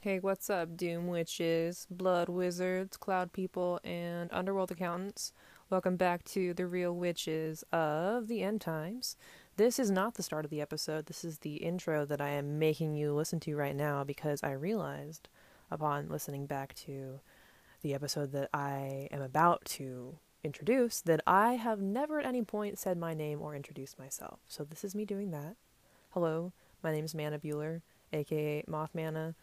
Hey, what's up, Doom Witches, Blood Wizards, Cloud People, and Underworld Accountants? Welcome back to the Real Witches of the End Times. This is not the start of the episode, this is the intro that I am making you listen to right now because I realized upon listening back to the episode that I am about to introduce that I have never at any point said my name or introduced myself. So this is me doing that. Hello, my name is Mana Bueller, aka Mothmana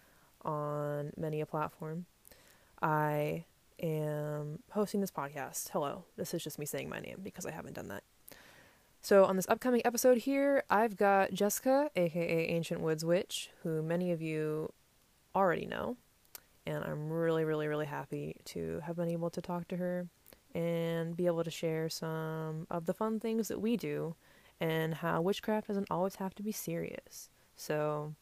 on many a platform. I am hosting this podcast. Hello, this is just me saying my name because I haven't done that. So, on this upcoming episode here, I've got Jessica, aka Ancient Woods Witch, who many of you already know. And I'm really, really, really happy to have been able to talk to her and be able to share some of the fun things that we do and how witchcraft doesn't always have to be serious. So,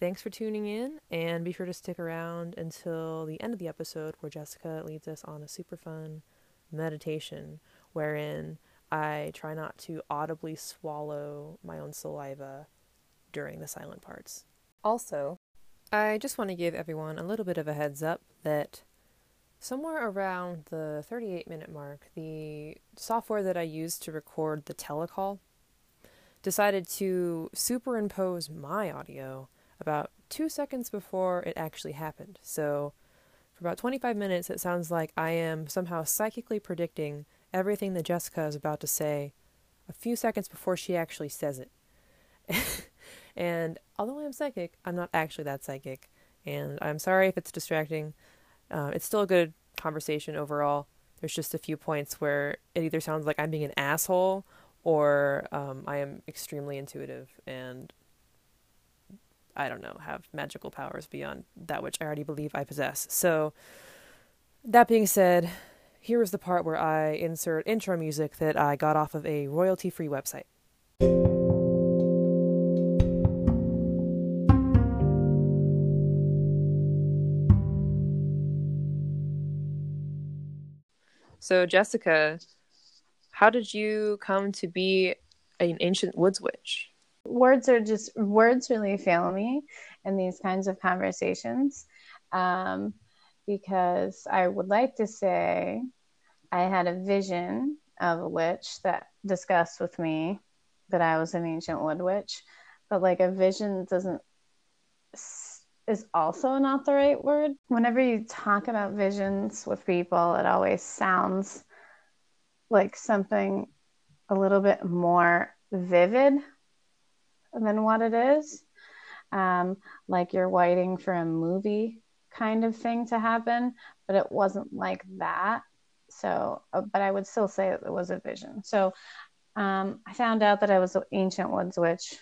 Thanks for tuning in, and be sure to stick around until the end of the episode where Jessica leads us on a super fun meditation wherein I try not to audibly swallow my own saliva during the silent parts. Also, I just want to give everyone a little bit of a heads up that somewhere around the 38 minute mark, the software that I used to record the telecall decided to superimpose my audio about two seconds before it actually happened. So, for about 25 minutes, it sounds like I am somehow psychically predicting everything that Jessica is about to say a few seconds before she actually says it. and although I'm psychic, I'm not actually that psychic. And I'm sorry if it's distracting. Uh, it's still a good conversation overall. There's just a few points where it either sounds like I'm being an asshole or um, I am extremely intuitive and I don't know, have magical powers beyond that which I already believe I possess. So, that being said, here is the part where I insert intro music that I got off of a royalty free website. So, Jessica, how did you come to be an ancient woods witch? Words are just words really fail me in these kinds of conversations um, because I would like to say I had a vision of a witch that discussed with me that I was an ancient wood witch, but like a vision doesn't is also not the right word. Whenever you talk about visions with people, it always sounds like something a little bit more vivid than what it is. Um, like you're waiting for a movie kind of thing to happen, but it wasn't like that. So, uh, but I would still say it was a vision. So, um, I found out that I was an ancient woods witch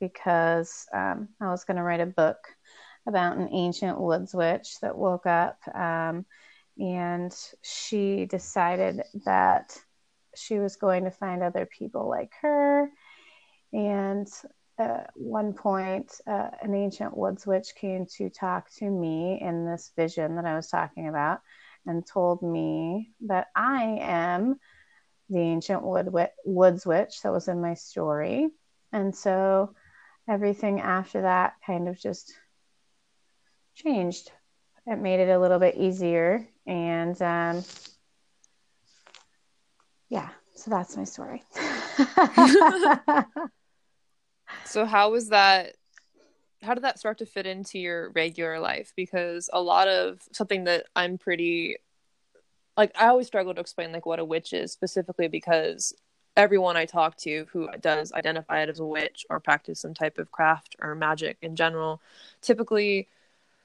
because um, I was going to write a book about an ancient woods witch that woke up um, and she decided that she was going to find other people like her and one point, uh, an ancient woods witch came to talk to me in this vision that I was talking about and told me that I am the ancient wood woods witch that was in my story. And so everything after that kind of just changed. It made it a little bit easier. And um, yeah, so that's my story. So how was that how did that start to fit into your regular life? Because a lot of something that I'm pretty like I always struggle to explain like what a witch is specifically because everyone I talk to who does identify as a witch or practice some type of craft or magic in general typically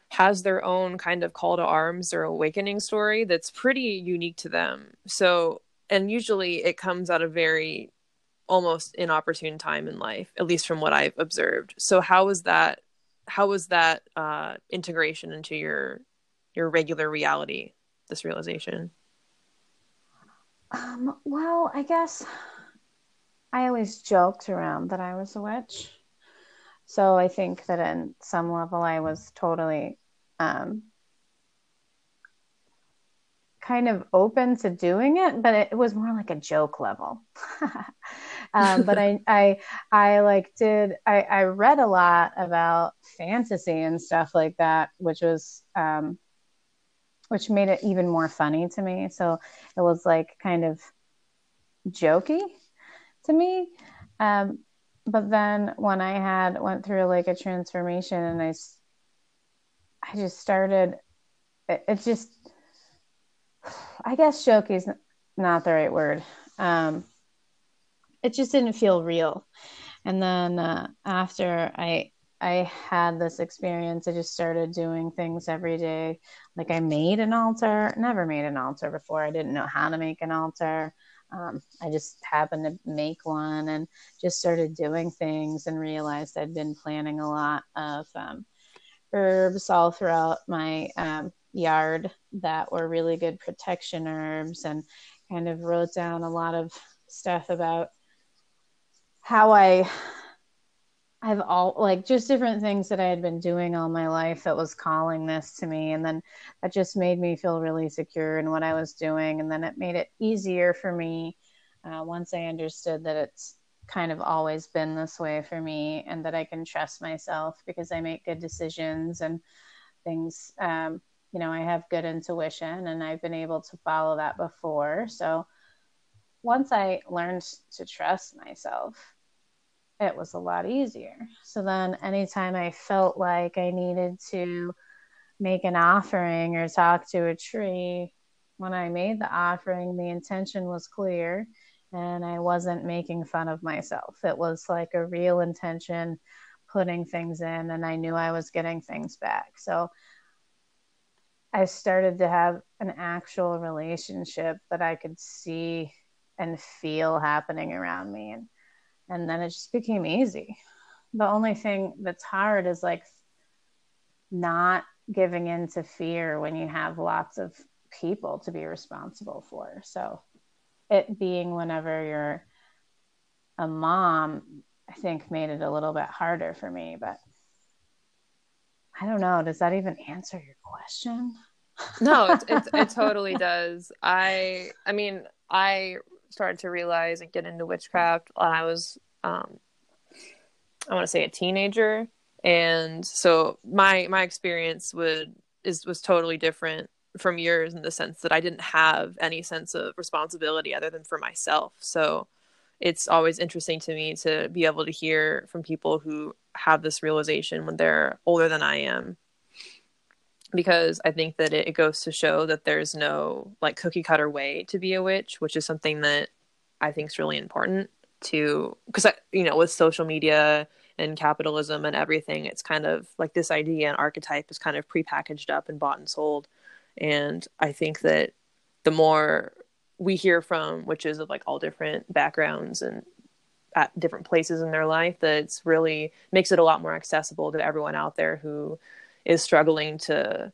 has their own kind of call to arms or awakening story that's pretty unique to them. So and usually it comes out of very almost inopportune time in life, at least from what I've observed. So how was that? How was that uh, integration into your your regular reality? This realization. Um, well, I guess I always joked around that I was a witch. So I think that in some level I was totally um, kind of open to doing it, but it was more like a joke level. um, but I, I, I like did, I, I read a lot about fantasy and stuff like that, which was, um, which made it even more funny to me. So it was like kind of jokey to me. Um, but then when I had went through like a transformation and I, I just started, it, it just, I guess jokey is not the right word. Um, it just didn't feel real. And then uh, after I I had this experience, I just started doing things every day. Like I made an altar, never made an altar before. I didn't know how to make an altar. Um, I just happened to make one and just started doing things and realized I'd been planting a lot of um, herbs all throughout my um, yard that were really good protection herbs and kind of wrote down a lot of stuff about how I I've all like just different things that I had been doing all my life that was calling this to me. And then that just made me feel really secure in what I was doing. And then it made it easier for me uh, once I understood that it's kind of always been this way for me and that I can trust myself because I make good decisions and things. Um, you know, I have good intuition and I've been able to follow that before. So once I learned to trust myself, it was a lot easier. So then, anytime I felt like I needed to make an offering or talk to a tree, when I made the offering, the intention was clear and I wasn't making fun of myself. It was like a real intention putting things in, and I knew I was getting things back. So I started to have an actual relationship that I could see and feel happening around me. And and then it just became easy. The only thing that's hard is like not giving in to fear when you have lots of people to be responsible for. So it being whenever you're a mom, I think made it a little bit harder for me, but I don't know. Does that even answer your question? no, it, it, it totally does. I, I mean, I started to realize and get into witchcraft when I was um, I want to say a teenager and so my my experience would is was totally different from yours in the sense that I didn't have any sense of responsibility other than for myself. So it's always interesting to me to be able to hear from people who have this realization when they're older than I am because I think that it, it goes to show that there's no like cookie cutter way to be a witch, which is something that I think is really important to because you know with social media and capitalism and everything, it's kind of like this idea and archetype is kind of prepackaged up and bought and sold. And I think that the more we hear from witches of like all different backgrounds and at different places in their life, that's really makes it a lot more accessible to everyone out there who is struggling to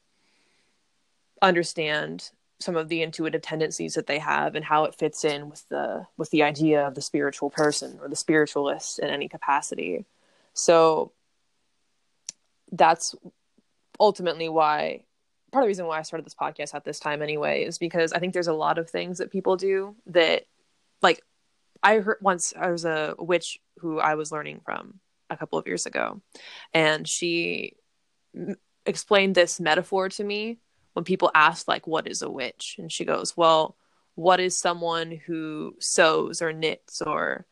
understand some of the intuitive tendencies that they have and how it fits in with the with the idea of the spiritual person or the spiritualist in any capacity. So that's ultimately why part of the reason why I started this podcast at this time anyway is because I think there's a lot of things that people do that like I heard once I was a witch who I was learning from a couple of years ago and she m- explained this metaphor to me when people ask like what is a witch? And she goes well what is someone who sews or knits or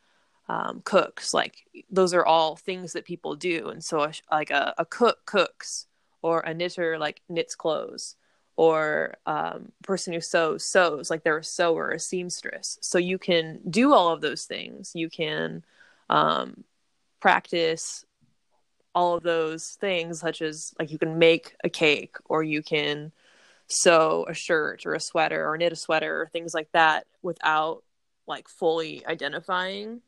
um, cooks? Like those are all things that people do. And so a, like a, a cook cooks or a knitter like knits clothes or um, person who sews sews like they're a sewer a seamstress. So you can do all of those things. You can um, practice all of those things such as like you can make a cake or you can sew a shirt or a sweater or knit a sweater or things like that without like fully identifying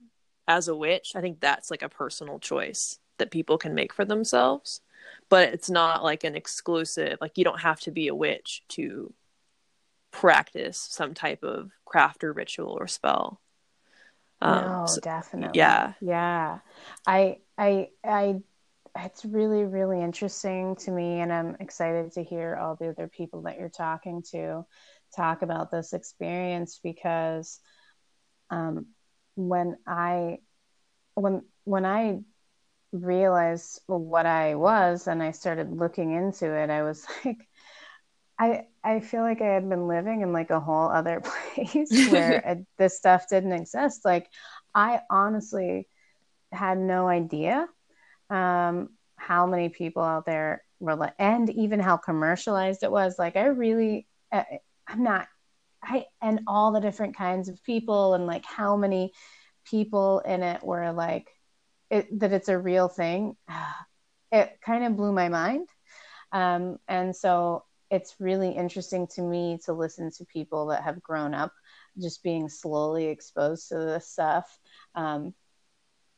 as a witch. I think that's like a personal choice that people can make for themselves. But it's not like an exclusive like you don't have to be a witch to practice some type of craft or ritual or spell. Um, no so, definitely. yeah. Yeah. I i i it's really really interesting to me and i'm excited to hear all the other people that you're talking to talk about this experience because um, when I when when I realized what I was and I started looking into it, I was like, I I feel like I had been living in like a whole other place where it, this stuff didn't exist. Like I honestly had no idea um, how many people out there were, and even how commercialized it was. Like I really, uh, I'm not, I and all the different kinds of people and like how many people in it were like it, that it's a real thing. It kind of blew my mind. Um, and so it's really interesting to me to listen to people that have grown up just being slowly exposed to this stuff um,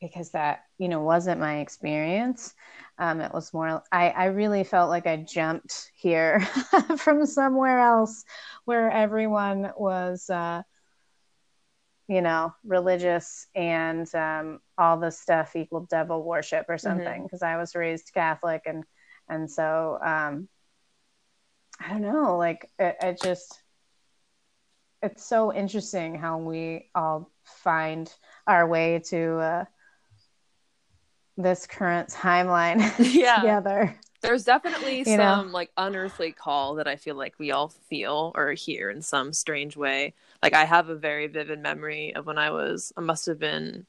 because that you know wasn't my experience um, it was more I, I really felt like i jumped here from somewhere else where everyone was uh, you know religious and um, all the stuff equal devil worship or mm-hmm. something because mm-hmm. i was raised catholic and and so um, i don't know like it, it just it's so interesting how we all find our way to uh, this current timeline yeah. together. There's definitely you some know? like unearthly call that I feel like we all feel or hear in some strange way. Like I have a very vivid memory of when I was I must have been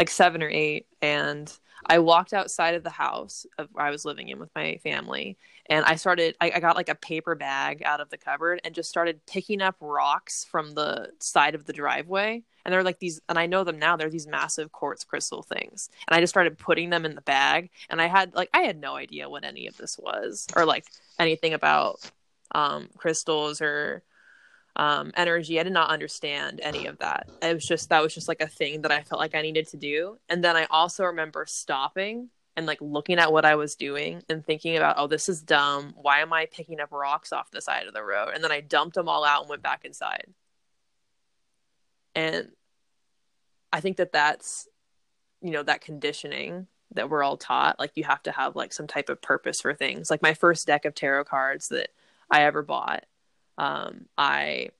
like 7 or 8 and I walked outside of the house of where I was living in with my family and I started I, I, got like a paper bag out of the cupboard and just started picking up rocks from the side of the driveway and they're like these and I know them now they're these massive quartz crystal things and I just started putting them in the bag and I had like I had no idea what any of this was or like anything about um crystals or um, energy. I did not understand any of that. It was just that was just like a thing that I felt like I needed to do. And then I also remember stopping and like looking at what I was doing and thinking about, oh, this is dumb. Why am I picking up rocks off the side of the road? And then I dumped them all out and went back inside. And I think that that's, you know, that conditioning that we're all taught. Like you have to have like some type of purpose for things. Like my first deck of tarot cards that I ever bought um, I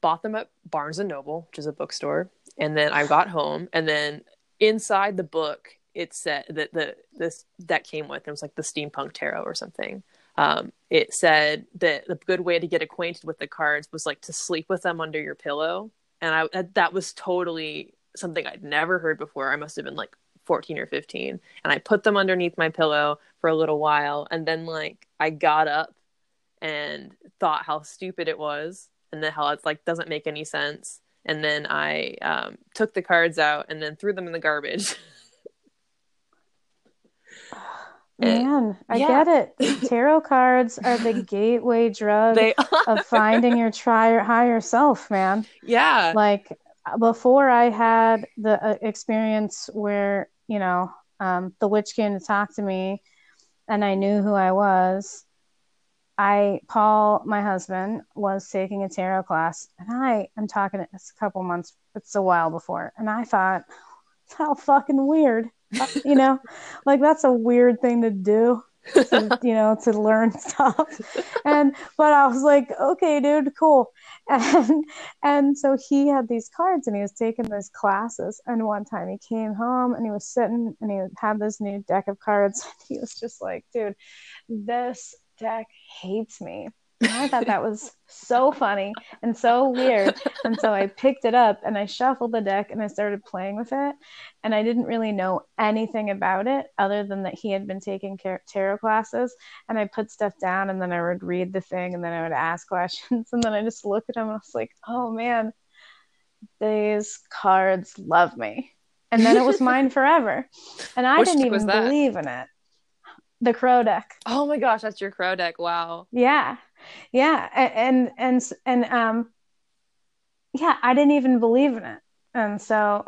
bought them at Barnes and Noble, which is a bookstore, and then I got home, and then inside the book it said that the this that came with it was like the steampunk tarot or something. Um, it said that the good way to get acquainted with the cards was like to sleep with them under your pillow, and I that was totally something I'd never heard before. I must have been like 14 or 15 and i put them underneath my pillow for a little while and then like i got up and thought how stupid it was and then how it's like doesn't make any sense and then i um, took the cards out and then threw them in the garbage Man, I yeah. get it. Tarot cards are the gateway drug of finding your tri- higher self, man. Yeah. Like before I had the uh, experience where, you know, um, the witch came to talk to me and I knew who I was, I, Paul, my husband, was taking a tarot class, and I am talking it's a couple months, it's a while before, and I thought, how fucking weird, you know, like that's a weird thing to do, to, you know, to learn stuff, and but I was like, okay, dude, cool, and and so he had these cards, and he was taking those classes, and one time he came home, and he was sitting, and he had this new deck of cards, and he was just like, dude, this deck hates me. And I thought that was so funny and so weird. And so I picked it up and I shuffled the deck and I started playing with it. And I didn't really know anything about it other than that he had been taking tarot classes. And I put stuff down and then I would read the thing and then I would ask questions. And then I just looked at him and I was like, oh man, these cards love me. And then it was mine forever. And I Which didn't even believe in it the crow deck. Oh my gosh, that's your crow deck. Wow. Yeah. Yeah. And and and um yeah, I didn't even believe in it. And so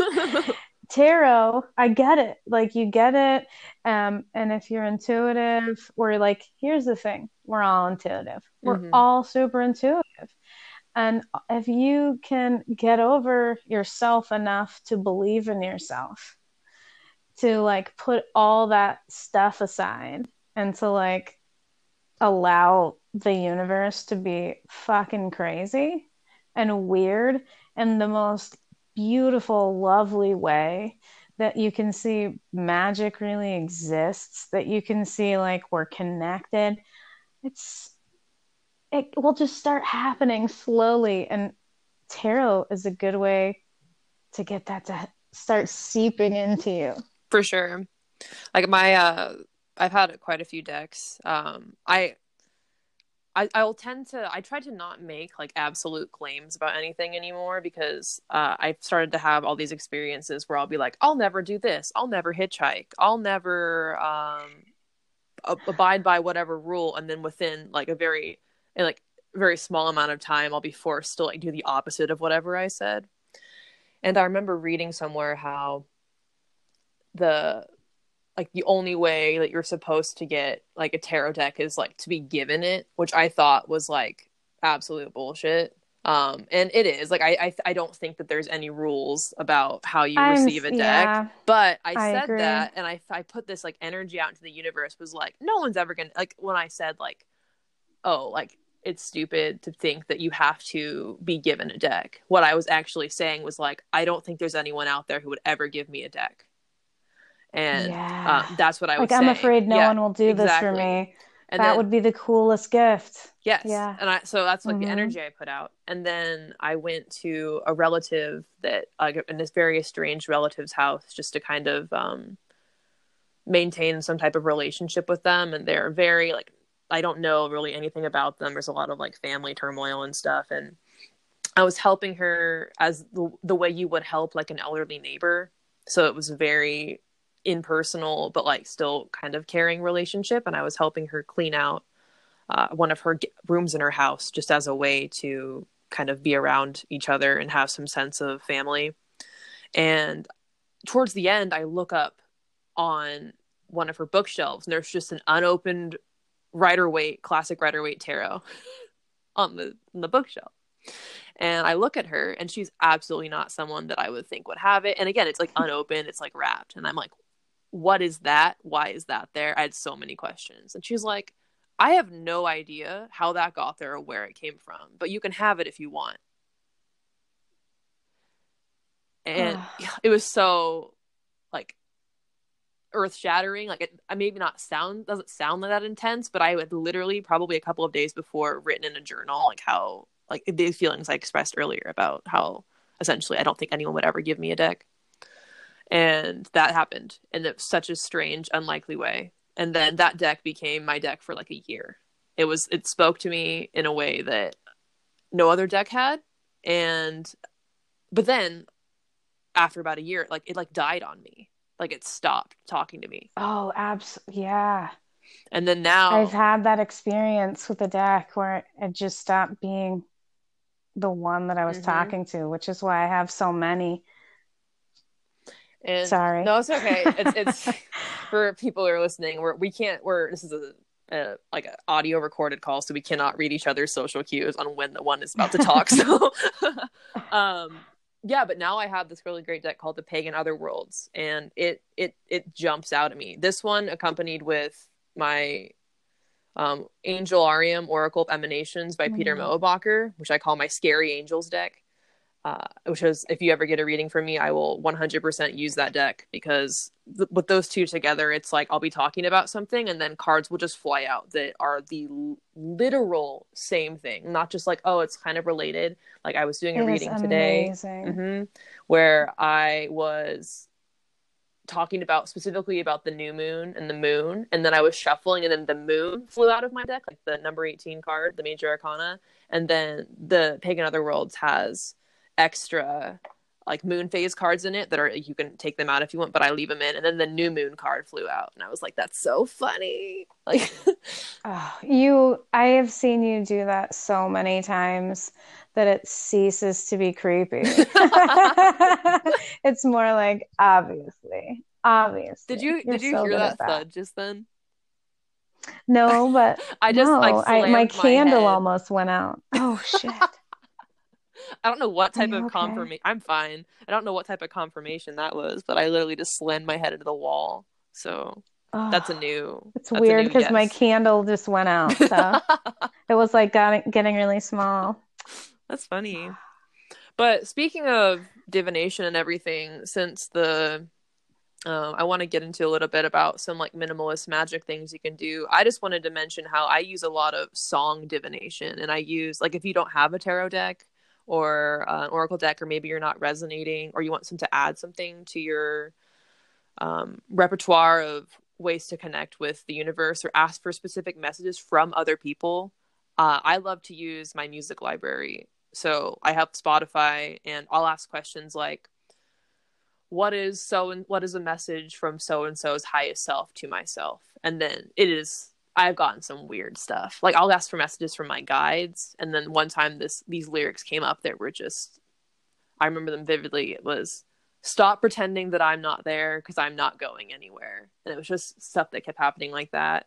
tarot, I get it. Like you get it. Um and if you're intuitive or like here's the thing, we're all intuitive. We're mm-hmm. all super intuitive. And if you can get over yourself enough to believe in yourself, to like put all that stuff aside and to like allow the universe to be fucking crazy and weird in the most beautiful, lovely way that you can see magic really exists, that you can see like we're connected. It's it will just start happening slowly and tarot is a good way to get that to start seeping into you. For sure. Like my uh I've had quite a few decks. Um I I, I'll tend to I try to not make like absolute claims about anything anymore because uh, I've started to have all these experiences where I'll be like, I'll never do this, I'll never hitchhike, I'll never um, abide by whatever rule, and then within like a very like very small amount of time, I'll be forced to like do the opposite of whatever I said. And I remember reading somewhere how the like the only way that you're supposed to get like a tarot deck is like to be given it, which I thought was like absolute bullshit. Um, and it is like I, I I don't think that there's any rules about how you I'm- receive a deck. yeah. But I, I said agree. that, and I I put this like energy out into the universe. Was like no one's ever gonna like when I said like, oh like it's stupid to think that you have to be given a deck. What I was actually saying was like I don't think there's anyone out there who would ever give me a deck. And Yeah. uh, that's what I was like I'm afraid no Yeah, one will do this for me. And that then- would be the coolest gift. Yes. Yeah. And I so that's like Mhm. the energy I put out. And then I went to a relative that like in this very estranged relative's house just to kind of um maintain some type of relationship with them and they're very like I don't know really anything about them. There's a lot of like family turmoil and stuff and I was helping her as the, the way you would help like an elderly neighbor. So it was very impersonal but like still kind of caring relationship and I was helping her clean out uh, one of her rooms in her house just as a way to kind of be around each other and have some sense of family. And towards the end, I look up on one of her bookshelves and there's just an unopened Rider Waite, classic Rider Waite tarot on the, on the bookshelf. And I look at her and she's absolutely not someone that I would think would have it. And again, it's like unopened, it's like wrapped. And I'm like, what is that? Why is that there? I had so many questions. And she's like, I have no idea how that got there or where it came from, but you can have it if you want. And it was so like earth shattering. Like it I maybe not sound doesn't sound that intense, but I had literally probably a couple of days before written in a journal like how like these feelings I expressed earlier about how essentially I don't think anyone would ever give me a deck. And that happened in a, such a strange, unlikely way and then that deck became my deck for like a year it was it spoke to me in a way that no other deck had and but then after about a year like it like died on me like it stopped talking to me Oh, abs yeah. and then now I've had that experience with the deck where it just stopped being the one that I was Mhm. talking to, which is why I have so many. And Sorry. no it's okay it's it's for people who are listening we're we can't we're this is a a, like an audio recorded call, so we cannot read each other's social cues on when the one is about to talk. so, um, yeah, but now I have this really great deck called the Pagan Otherworlds, and it it it jumps out at me. This one accompanied with my um, Angelarium Oracle of Emanations by Peter Mm. Mohrbacher, which I call my Scary Angels deck. Uh, which is, if you ever get a reading from me, I will 100% use that deck because th- with those two together, it's like I'll be talking about something and then cards will just fly out that are the l- literal same thing, not just like, oh, it's kind of related. Like I was doing a It reading today amazing. hmm where I was talking about specifically about the new moon and the moon, and then I was shuffling, and then the moon flew out of my deck, like the number 18 card, the major arcana, and then the Pagan Otherworlds has extra like moon phase cards in it that are you can take them out if you want, but I leave them in, and then the new moon card flew out, and I was like, that's so funny, like. Oh, you, I have seen you do that so many times that it ceases to be creepy. it's more like obviously, obviously. Did you did you so hear that that. thud just then? No, but I just no, like I, my candle head. almost went out. Oh shit. I don't know what type of okay? confirmation. I'm fine. I don't know what type of confirmation that was, but I literally just slammed my head into the wall. So Oh, that's a new. It's weird because my candle just went out, so it was like got, getting really small. that's funny. But speaking of divination and everything, since the um, I want to get into a little bit about some like minimalist magic things you can do. I just wanted to mention how I use a lot of song divination, and I use like if you don't have a tarot deck or uh, an oracle deck, or maybe you're not resonating, or you want some to add something to your um, repertoire of ways to connect with the universe or ask for specific messages from other people. Uh, I love to use my music library. So I have Spotify, and I'll ask questions like, "What is so and what is a message from so and so's highest self to myself?" And then it is I've gotten some weird stuff. Like I'll ask for messages from my guides, and then one time this these lyrics came up that were just I remember them vividly. It was stop pretending that I'm not there because I'm not going anywhere. And it was just stuff that kept happening like that.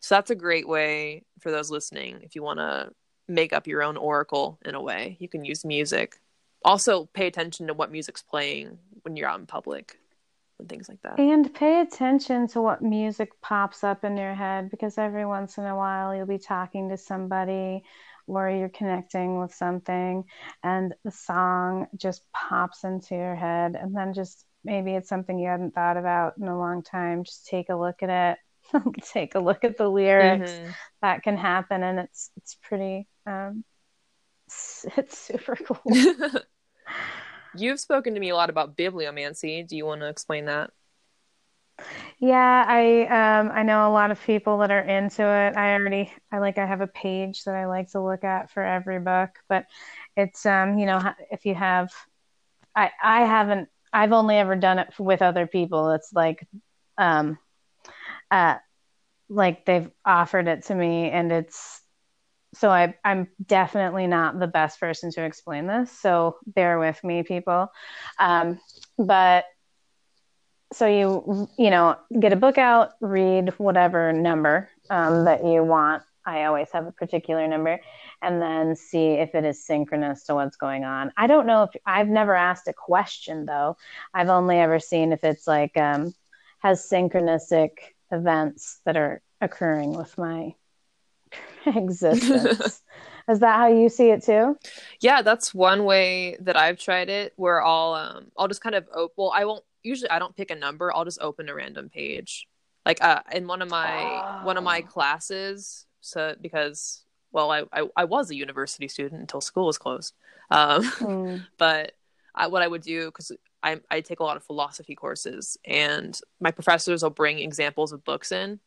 So that's a great way for those listening if you want to make up your own oracle in a way. You can use music. Also, pay attention to what music's playing when you're out in public and things like that. And pay attention to what music pops up in your head because every once in a while you'll be talking to somebody or you're connecting with something and the song just pops into your head and then just maybe it's something you hadn't thought about in a long time just take a look at it take a look at the lyrics mm-hmm. that can happen and it's it's pretty um it's, it's super cool you've spoken to me a lot about bibliomancy do you want to explain that yeah, I um I know a lot of people that are into it. I already I like I have a page that I like to look at for every book, but it's um you know if you have I I haven't I've only ever done it with other people. It's like um uh like they've offered it to me and it's so I I'm definitely not the best person to explain this. So bear with me people. Um but so you you know get a book out read whatever number um, that you want i always have a particular number and then see if it is synchronous to what's going on i don't know if i've never asked a question though i've only ever seen if it's like um, has synchronistic events that are occurring with my existence is that how you see it too yeah that's one way that i've tried it where i'll um i'll just kind of op- well i won't usually I don't pick a number. I'll just open a random page. Like uh, in one of my oh. one of my oh. classes, so because well, I, I, I was a university student until school was closed. Um, mm. But I, what I would do because I I take a lot of philosophy courses, and my professors will bring examples of books in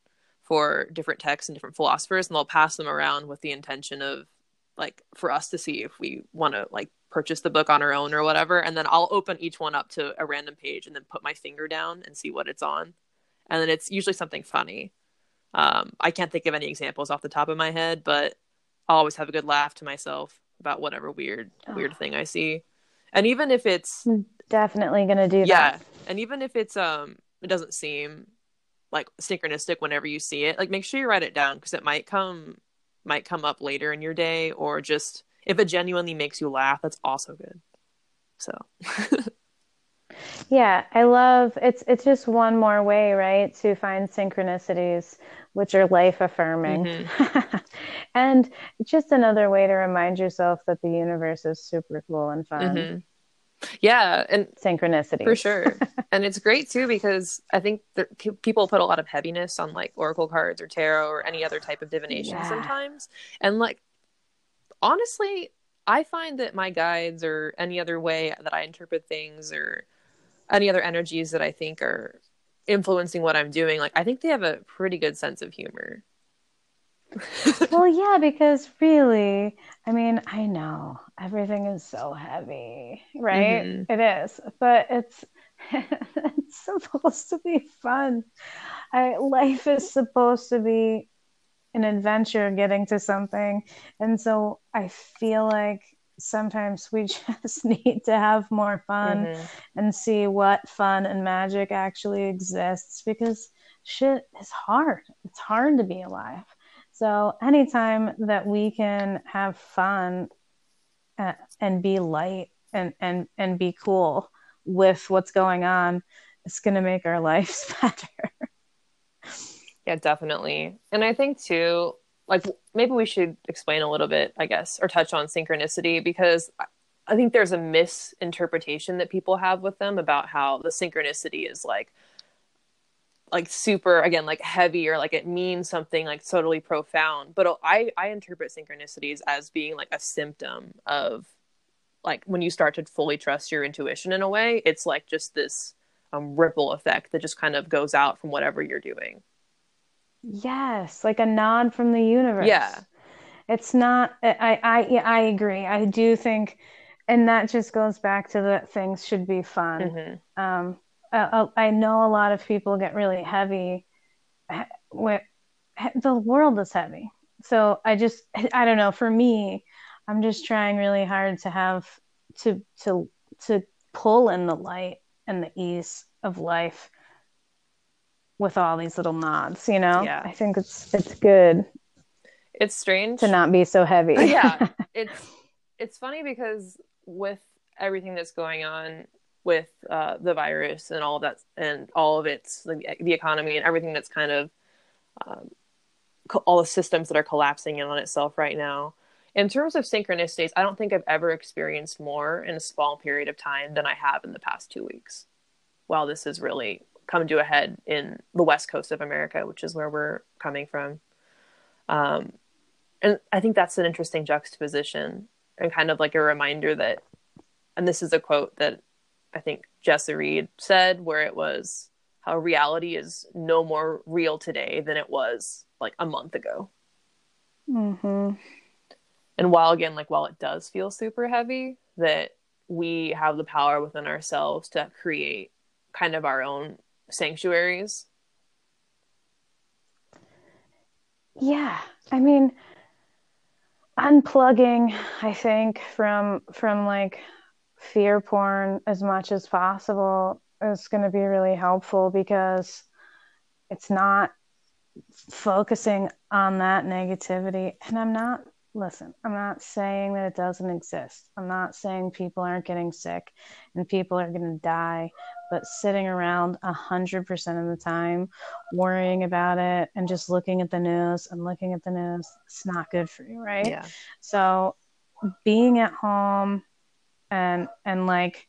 for different texts and different philosophers, and they'll pass them around with the intention of like for us to see if we want to like purchase the book on our own or whatever. And then i'll open each one up to a random page and then put my finger down and see what it's on. And then it's usually something funny. Um, i can't think of any examples off the top of my head but i'll always have a good laugh to myself about whatever weird oh. weird thing i see. And even if it's definitely gonna do yeah, that. And even if it's um it doesn't seem like synchronistic whenever you see it like make sure you write it down because it might come might come up later in your day or just if it genuinely makes you laugh, that's also good. So Yeah, I love it's it's just one more way, right, to find synchronicities which are life affirming. Mm-hmm. and just another way to remind yourself that the universe is super cool and fun. Mm-hmm. Yeah, and synchronicity for sure. and it's great too because I think that people put a lot of heaviness on like oracle cards or tarot or any other type of divination yeah. sometimes. And like honestly, I find that my guides or any other way that I interpret things or any other energies that I think are influencing what I'm doing, like I think they have a pretty good sense of humor. Well, yeah, because really, I mean, I know everything is so heavy, right? Mm-hmm. It is, but it's it's supposed to be fun. I, life is supposed to be an adventure getting to something. And so I feel like sometimes we just need to have more fun mm-hmm. and see what fun and magic actually exists because shit is hard. It's hard to be alive. So anytime that we can have fun uh, and be light and, and, and be cool with what's going on, it's going to make our lives better. Yeah, definitely. And I think too, like maybe we should explain a little bit, I guess, or touch on synchronicity because I think there's a misinterpretation that people have with them about how the synchronicity is like like super again like heavy or like it means something like totally profound but i i interpret synchronicities as being like a symptom of like when you start to fully trust your intuition in a way it's like just this um, ripple effect that just kind of goes out from whatever you're doing. Yes like a nod from the universe. Yeah. It's not i i i agree. I do think and that just goes back to that things should be fun. Mm-hmm. um uh, I know a lot of people get really heavy the world is heavy. So I just I don't know, for me, I'm just trying really hard to have to to to pull in the light and the ease of life with all these little nods, you know? Yeah. I think it's it's good. It's strange to not be so heavy. yeah. It's it's funny because with everything that's going on with uh, the virus and all of that and all of its like, the economy and everything that's kind of um, co- all the systems that are collapsing in on itself right now. In terms of synchronicities i don't think i've ever experienced more in a small period of time than i have in the past two weeks. While this has really come to a head in the west coast of america which is where we're coming from. Um, and i think that's an interesting juxtaposition and kind of like a reminder that and this is a quote that I think Jessa Reed said, where it was how reality is no more real today than it was like a month ago. Mm-hmm. And while again, like while it does feel super heavy, that we have the power within ourselves to create kind of our own sanctuaries. Yeah, I mean, unplugging. I think from from like fear porn as much as possible is going to be really helpful because it's not focusing on that negativity. And I'm not, listen, I'm not saying that it doesn't exist. I'm not saying people aren't getting sick and people are going to die, but sitting around 100% of the time worrying about it and just looking at the news and looking at the news, it's not good for you, right? Yeah. So being at home, and and like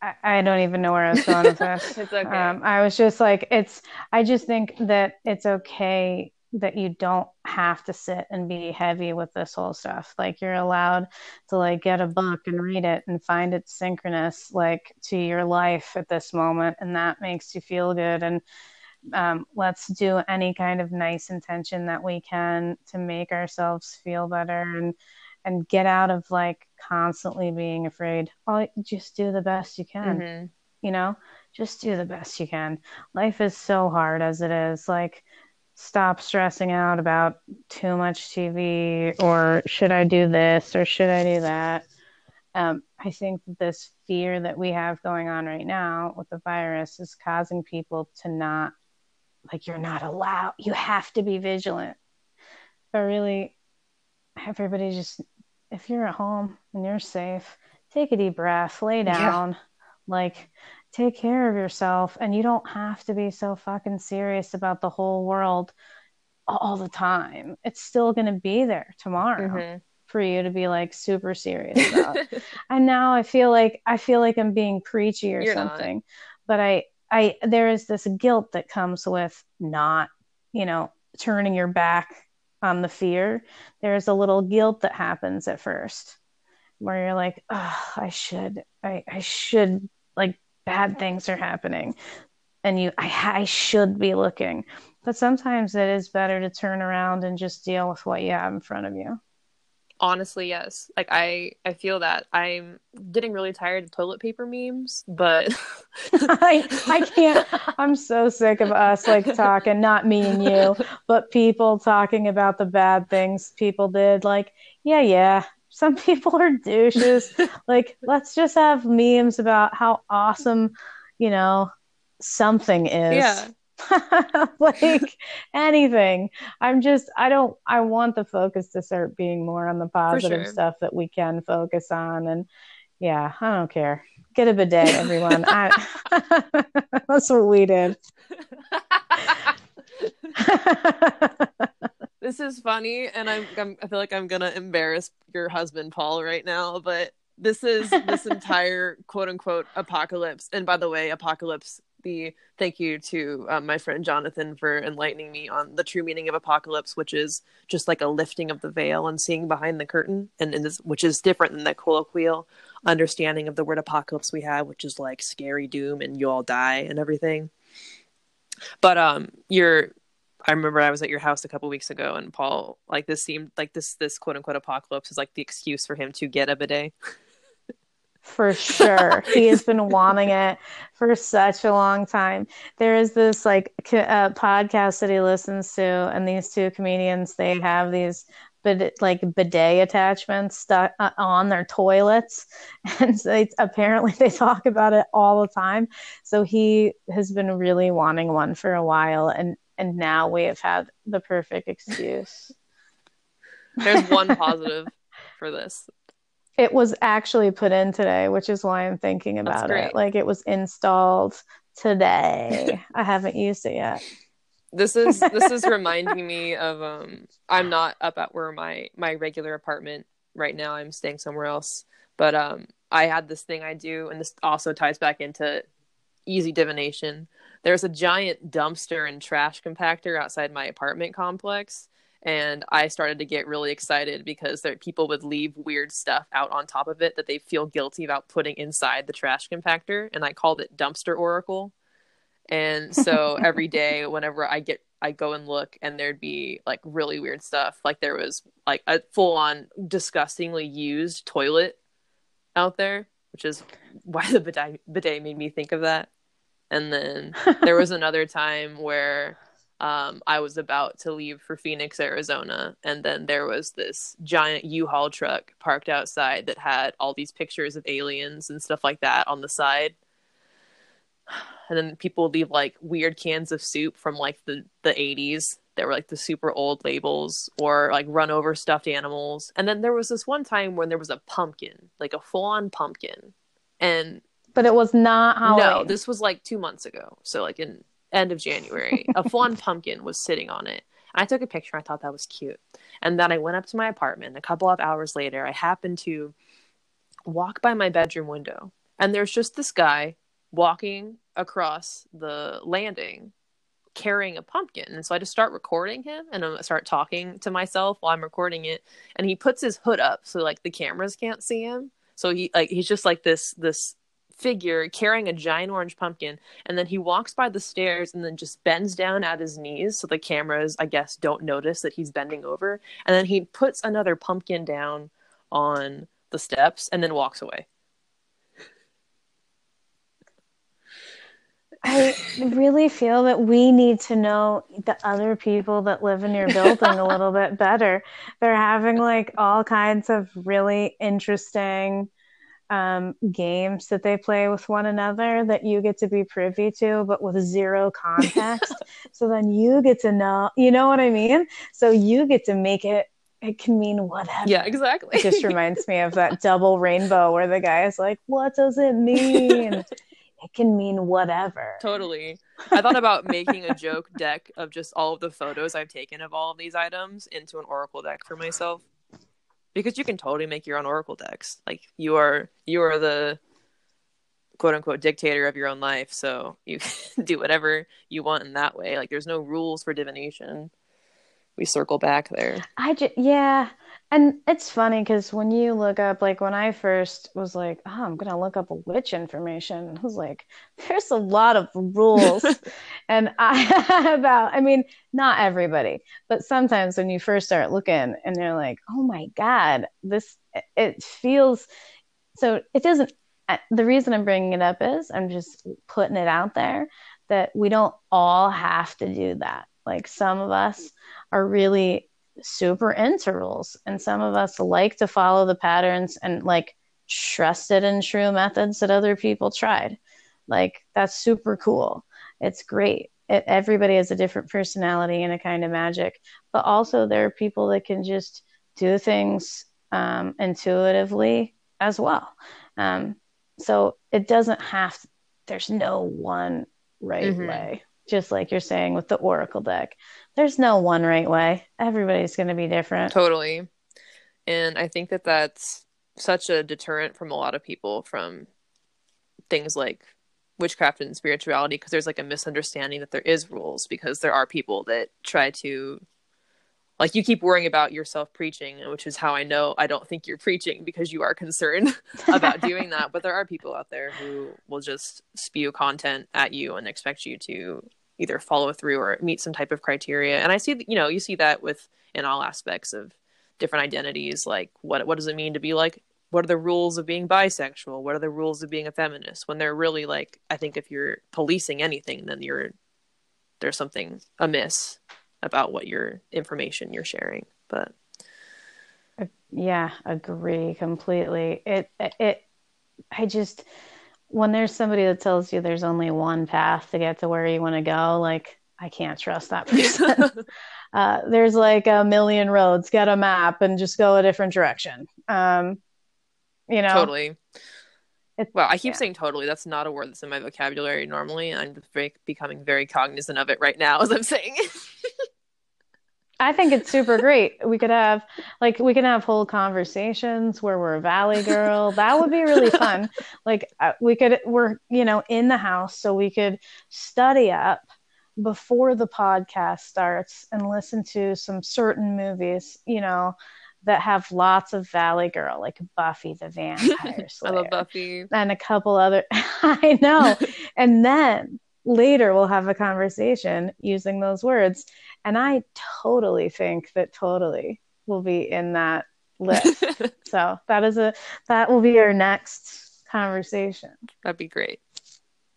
I, I don't even know where I was going with this. it's okay. Um, I was just like, it's. I just think that it's okay that you don't have to sit and be heavy with this whole stuff. Like you're allowed to like get a book and read it and find it synchronous like to your life at this moment, and that makes you feel good. And um, let's do any kind of nice intention that we can to make ourselves feel better and and get out of like constantly being afraid. All just do the best you can mm-hmm. you know? Just do the best you can. Life is so hard as it is. Like stop stressing out about too much tv or should i do this or should i do that. Um, i think this fear that we have going on right now with the virus is causing people to not like you're not allowed you have to be vigilant but really everybody just if you're at home and you're safe take a deep breath lay down yeah. like take care of yourself and you don't have to be so fucking serious about the whole world all the time it's still going to be there tomorrow mm-hmm. for you to be like super serious about and now i feel like i feel like i'm being preachy or you're something not. but i I there is this guilt that comes with not, you know, turning your back on the fear. There's a little guilt that happens at first where you're like, oh, I should, I, I should, like bad things are happening, and you, I, I should be looking. But sometimes it is better to turn around and just deal with what you have in front of you honestly yes. Like i i feel that. I'm getting really tired of toilet paper memes but I, I can't. I'm so sick of us like talking not me and you but people talking about the bad things people did. Like yeah yeah some people are douches. Like let's just have memes about how awesome you know something is. Yeah like anything. I'm just I don't I want the focus to start being more on the positive sure. stuff that we can focus on and yeah, I don't care. Get a bidet, everyone. I, that's what we did. this is funny, and I'm, I'm I feel like I'm gonna embarrass your husband Paul right now, but this is this entire quote unquote apocalypse. And by the way, apocalypse. The thank you to um, my friend Jonathan for enlightening me on the true meaning of apocalypse, which is just like a lifting of the veil and seeing behind the curtain, and, and this, which is different than the colloquial understanding of the word apocalypse we have, which is like scary doom and you all die and everything. But um, you're I remember I was at your house a couple weeks ago, and Paul like this seemed like this this quote unquote apocalypse is like the excuse for him to get a bidet. for sure. he has been wanting it for such a long time. There is this like uh, podcast that he listens to, and these two comedians they have these bid- like bidet attachments stuck uh, on their toilets, and so they, apparently they talk about it all the time. So he has been really wanting one for a while, and and now we have had the perfect excuse. There's one positive for this. It was actually put in today, which is why I'm thinking about it. Like it was installed today. I haven't used it yet. This is this is reminding me of um I'm not up at where my my regular apartment right now. I'm staying somewhere else. But um I had this thing I do and this also ties back into easy divination. There's a giant dumpster and trash compactor outside my apartment complex and I started to get really excited because there people would leave weird stuff out on top of it that they feel guilty about putting inside the trash compactor, and I called it dumpster oracle. And so every day, whenever I get I go and look, and there'd be like really weird stuff. Like there was like a full on disgustingly used toilet out there, which is why the bidet, bidet made me think of that. And then there was another time where um, I was about to leave for Phoenix, Arizona, and then there was this giant U-Haul truck parked outside that had all these pictures of aliens and stuff like that on the side. And then people would leave like weird cans of soup from like the the 80s that were like the super old labels or like run over stuffed animals. And then there was this one time when there was a pumpkin, like a full-on pumpkin. And but it was not Halloween. No, this was like 2 months ago. So like in end of January. a full pumpkin was sitting on it. I took a picture. I thought that was cute. And then I went up to my apartment. A couple of hours later, I happened to walk by my bedroom window, and there's just this guy walking across the landing carrying a pumpkin. And so I just start recording him and I start talking to myself while I'm recording it. And he puts his hood up so like the cameras can't see him. So he like he's just like this this figure carrying a giant orange pumpkin and then he walks by the stairs and then just bends down at his knees so the cameras i guess don't notice that he's bending over and then he puts another pumpkin down on the steps and then walks away I really feel that we need to know the other people that live in your building a little bit better. They're having like all kinds of really interesting um, games that they play with one another that you get to be privy to, but with zero context. so then you get to know, you know what I mean? So you get to make it. It can mean whatever. Yeah, exactly. It just reminds me of that double rainbow where the guy is like, "What does it mean?" it can mean whatever. Totally. I thought about making a joke deck of just all of the photos I've taken of all of these items into an oracle deck for myself because you can totally make your own oracle decks. Like you are you are the quote unquote dictator of your own life so you can do whatever you want in that way. Like there's no rules for divination. We circle back there. I just yeah and it's funny because when you look up, like when I first was like, oh, I'm going to look up witch information, I was like, there's a lot of rules. and I about, I mean, not everybody, but sometimes when you first start looking and you're like, oh my God, this, it feels, so it doesn't, the reason I'm bringing it up is I'm just putting it out there that we don't all have to do that. Like some of us are really super into rules. And some of us like to follow the patterns and like trusted and true methods that other people tried. Like that's super cool. It's great. It, everybody has a different personality and a kind of magic, but also there are people that can just do things um, intuitively as well. Um, so it doesn't have. To, there's no one right mm-hmm. way. just like you're saying with the oracle deck there's no one right way. Everybody's going to be different. Totally. And I think that that's such a deterrent from a lot of people from things like witchcraft and spirituality because there's like a misunderstanding that there is rules because there are people that try to like you keep worrying about yourself preaching which is how I know I don't think you're preaching because you are concerned about doing that. But there are people out there who will just spew content at you and expect you to either follow through or meet some type of criteria. And I see you know you see that with in all aspects of different identities like what what does it mean to be like what are the rules of being bisexual? What are the rules of being a feminist? When they're really like i think if you're policing anything then you're there's something amiss about what your information you're sharing. But yeah agree completely. It it i just when there's somebody that tells you there's only one path to get to where you want to go like i can't trust that person. Uh, there's like a million roads get a map and just go a different direction. Um, you know? Totally. It- well i keep yeah. saying totally. That's not a word that's in my vocabulary normally. And i'm very, becoming very cognizant of it right now as i'm saying. it I think it's super great. We could have like we can have whole conversations where we're a valley girl. That would be really fun. Like uh, we could we're you know in the house so we could study up before the podcast starts and listen to some certain movies, you know, that have lots of valley girl like Buffy the Vampire Slayer. i love buffy and a couple other I know. and then later we'll have a conversation using those words. And I totally think that totally will be in that list. so that is a that will be our next conversation. that'd be great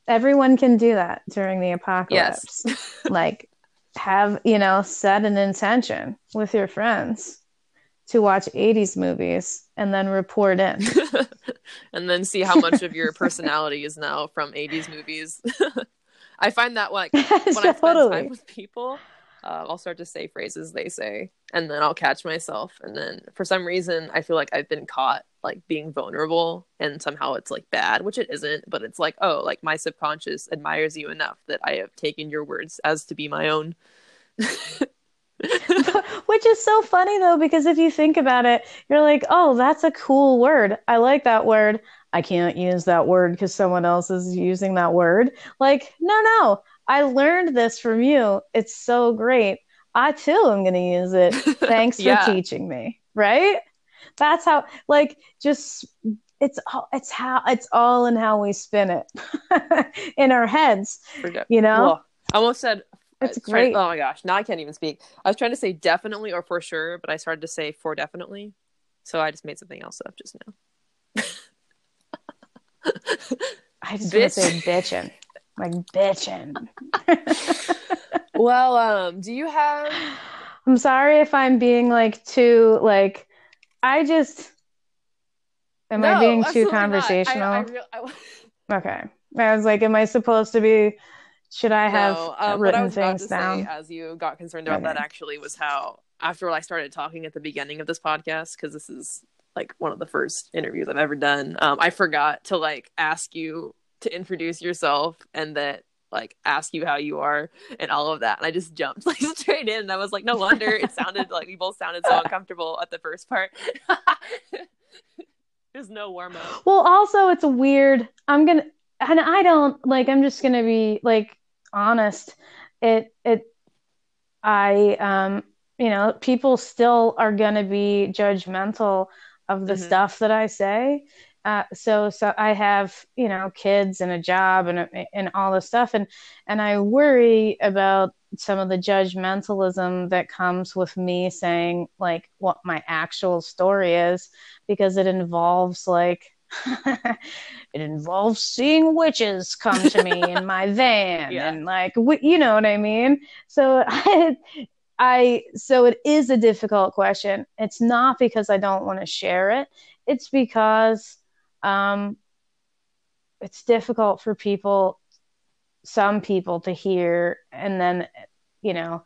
Everyone can do that during the apocalypse. yes like have, you know, set an intention with your friends to watch 80s movies and then report in. and then see how much of your personality is now from 80s movies. I find that like when I spend totally. time with people, uh, I'll start to say phrases they say, and then I'll catch myself. And then for some reason, I feel like I've been caught like being vulnerable, and somehow it's like bad, which it isn't. But it's like, oh, like my subconscious admires you enough that I have taken your words as to be my own. Which is so funny though, because if you think about it, you're like, oh, that's a cool word. I like that word. I can't use that word because someone else is using that word. Like, no, no, I learned this from you. It's so great. I too am going to use it. Thanks for teaching me. Right? That's how, like, just it's all, it's how it's all in how we spin it in our heads. Forget- You know? Well, I almost said. Uh, it's was trying- great. oh my gosh! Now I can't even speak. I was trying to say definitely or for sure, but I started to say for definitely, so I just made something else up just now. I just want to say bitching, like bitching. well, um, do you have? I'm sorry if I'm being like too like I just am I being too absolutely not. I- conversational? I real- I- okay. I was like, am I supposed to be should I have no, um, what I written was about things to down? say as you got concerned about that actually was how after I started talking at the beginning of this podcast because this is like one of the first interviews I've ever done. Um, I forgot to like ask you to introduce yourself and that like ask you how you are and all of that. And I just jumped like straight in and I was like, no wonder it sounded like we both sounded so uncomfortable at the first part. There's no warm up. Well, also it's weird. I'm gonna and I don't like I'm just gonna be like honest. It it I um you know, people still are gonna be judgmental of the Mhm. stuff that I say. Uh, so so I have you know kids and a job and and all this stuff. And and I worry about some of the judgmentalism that comes with me saying like what my actual story is because it involves like it involves seeing witches come to me in my van Yeah. and like you know what I mean? So I, I so it is a difficult question. It's not because I don't want to share it. It's because um it's difficult for people some people to hear and then you know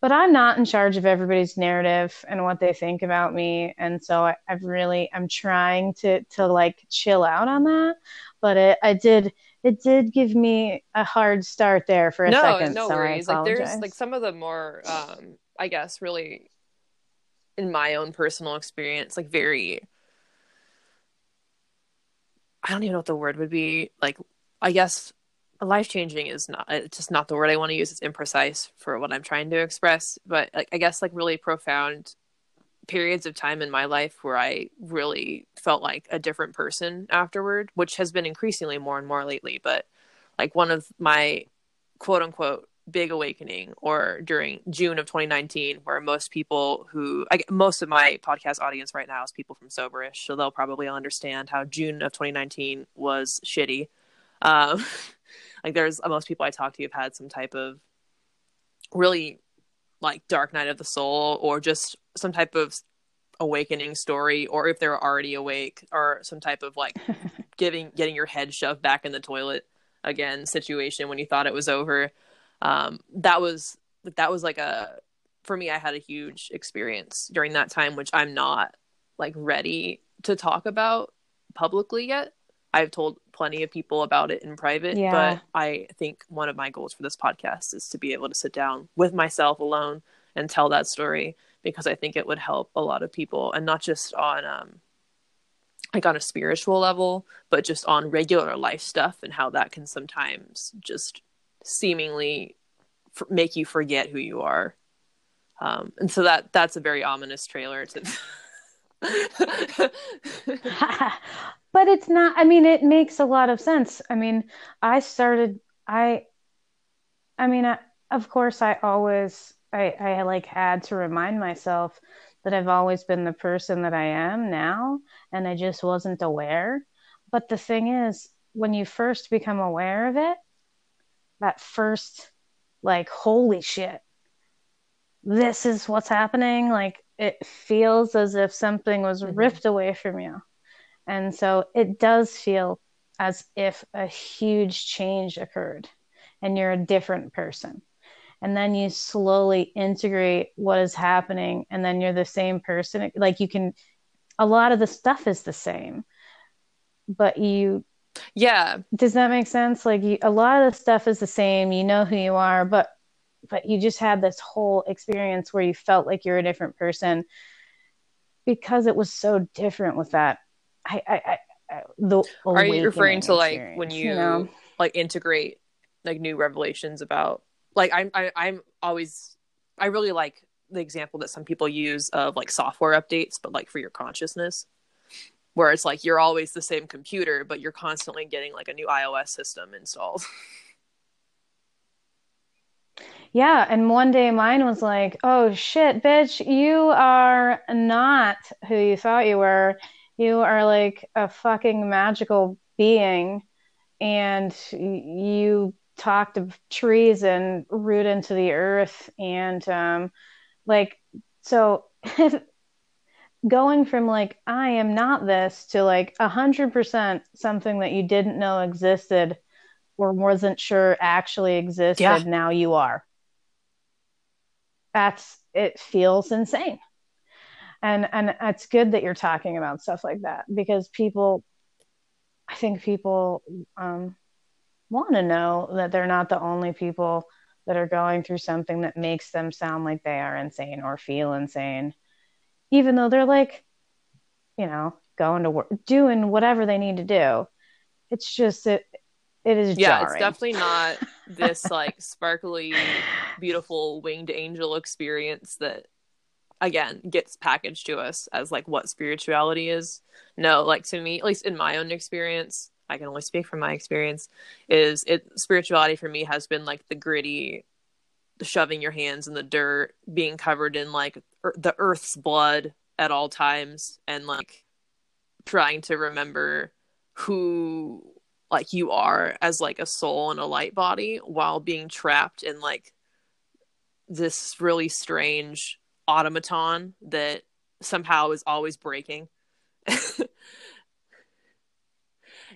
but i'm not in charge of everybody's narrative and what they think about me and so I, i've really i'm trying to to like chill out on that but it, i did it did give me a hard start there for a no, second. No so worries. like there's like some of the more, um, I guess, really, in my own personal experience, like very. I don't even know what the word would be. Like, I guess life changing is not it's just not the word I want to use. It's imprecise for what I'm trying to express. But like, I guess like really profound periods of time in my life where I really felt like a different person afterward, which has been increasingly more and more lately. But like one of my quote unquote big awakening or during June of 2019 where most people who I, most of my podcast audience right now is people from soberish so they'll probably understand how June of 2019 was shitty. Um, like there's most people I talk to have had some type of really like dark night of the soul or just some type of awakening story or if they're already awake or some type of like giving getting your head shoved back in the toilet again situation when you thought it was over um that was that was like a for me i had a huge experience during that time which i'm not like ready to talk about publicly yet i've told plenty of people about it in private yeah. but i think one of my goals for this podcast is to be able to sit down with myself alone and tell that story because I think it would help a lot of people and not just on um like on a spiritual level, but just on regular life stuff and how that can sometimes just seemingly f- make you forget who you are. Um, and so that that's a very ominous trailer to but it's not i mean it makes a lot of sense i mean i started i i mean I, of course i always I, I like had to remind myself that I've always been the person that I am now, and I just wasn't aware. But the thing is, when you first become aware of it, that first, like, holy shit, this is what's happening. Like, it feels as if something was mm-hmm. ripped away from you. And so it does feel as if a huge change occurred and you're a different person and then you slowly integrate what is happening and then you're the same person like you can a lot of the stuff is the same but you yeah. Does that make sense? Like you, a lot of the stuff is the same. You know who you are but but you just had this whole experience where you felt like you're a different person because it was so different with that. I i, I the are you referring to like when you, you know? like integrate like new revelations about like I'm I, am i am always I really like the example that some people use of like software updates, but like for your consciousness, where it's like you're always the same computer, but you're constantly getting like a new iOS system installed. Yeah, and one day mine was like, "Oh shit, bitch, you are not who you thought you were. You are like a fucking magical being and you talked of trees and root into the earth and um, like so going from like i am not this to like a hundred percent something that you didn't know existed or wasn't sure actually existed yeah. now you are. That's it feels insane. And and it's good that you're talking about stuff like that because people i think people um want to know that they're not the only people that are going through something that makes them sound like they are insane or feel insane, even though they're like, you know, going to work, doing whatever they need to do. It's just it. It is yeah. Jarring. It's definitely not this like sparkly, beautiful winged angel experience that again gets packaged to us as like what spirituality is. No, like to me, at least in my own experience, I can only speak from my experience, is it spirituality for me has been like the gritty, shoving your hands in the dirt, being covered in like er- the earth's blood at all times, and like trying to remember who like you are as like a soul and a light body while being trapped in like this really strange automaton that somehow is always breaking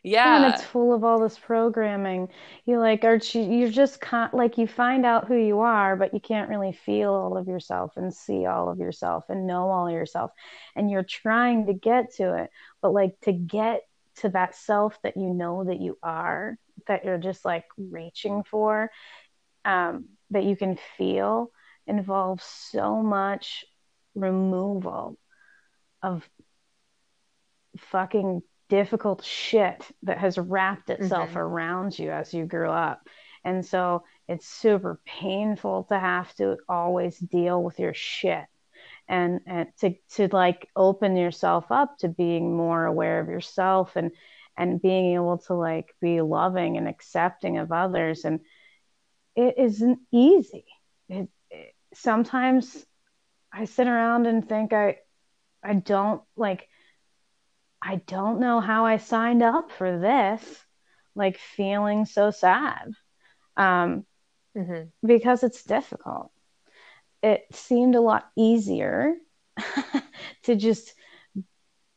yeah and it's full of all this programming. You like are you're just con- like you find out who you are but you can't really feel all of yourself and see all of yourself and know all of yourself. And you're trying to get to it but like to get to that self that you know that you are that you're just like reaching for um, that you can feel involves so much removal of fucking difficult shit that has wrapped itself mm-hmm. around you as you grew up. And so it's super painful to have to always deal with your shit and, and to, to like open yourself up to being more aware of yourself and, and being able to like be loving and accepting of others. And it isn't easy. It, it, sometimes I sit around and think I, I don't like, I don't know how I signed up for this, like feeling so sad um, mm-hmm. because it's difficult. It seemed a lot easier to just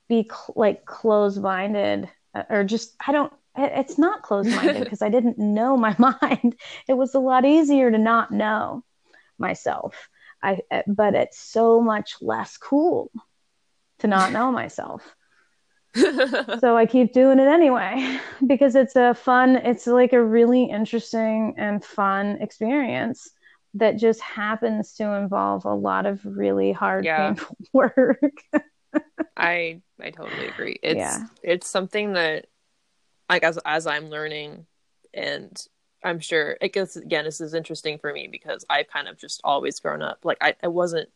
be cl- like closed minded uh, or just, I don't, it's not closed minded because I didn't know my mind. It was a lot easier to not know myself. I, uh, but it's so much less cool to not know myself. so I keep doing it anyway because it's a fun, it's like a really interesting and fun experience that just happens to involve a lot of really hard, yeah. painful work. I I totally agree. It's yeah. it's something that like as as I'm learning and I'm sure it gets again this is interesting for me because I've kind of just always grown up like I, I wasn't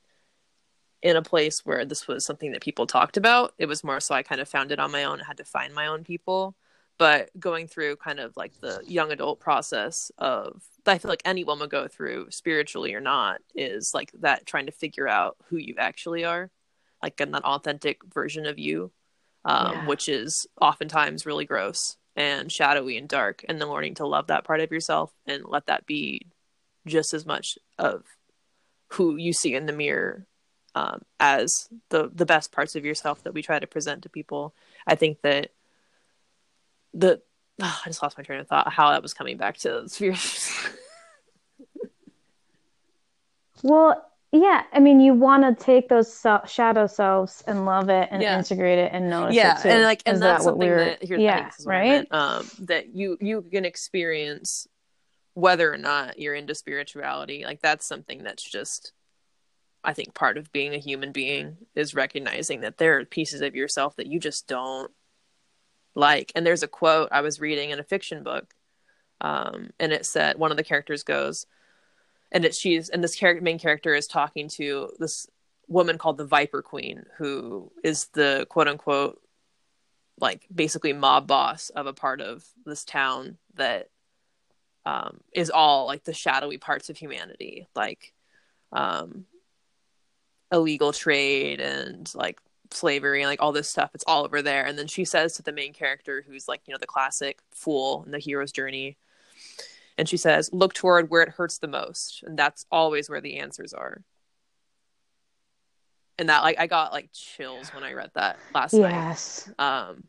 in a place where this was something that people talked about. It was more so I kind of found it on my own. I had to find my own people. But going through kind of like the young adult process of that I feel like any woman go through, spiritually or not, is like that trying to figure out who you actually are, like an authentic version of you, um, yeah. which is oftentimes really gross and shadowy and dark. And then learning to love that part of yourself and let that be just as much of who you see in the mirror um, as the the best parts of yourself that we try to present to people. I think that the oh, I just lost my train of thought how that was coming back to spheres. well, yeah, I mean, you want to take those so- shadow selves and love it and yeah. integrate it and notice yeah, it too. and like, and Is that's that something we that here's, yeah, right. Um, that you you can experience whether or not you're into spirituality. Like that's something that's just I think part of being a human being is recognizing that there are pieces of yourself that you just don't like. And there's a quote I was reading in a fiction book, um, and it said one of the characters goes, and it she's and this character main character is talking to this woman called the Viper Queen, who is the quote unquote like basically mob boss of a part of this town that um, is all like the shadowy parts of humanity, like um, illegal trade and like slavery and like all this stuff. It's all over there. And then she says to the main character, who's like, you know, the classic fool in the hero's journey, and she says, look toward where it hurts the most. And that's always where the answers are. And that, like, I got like chills when I read that last yes. night. Um,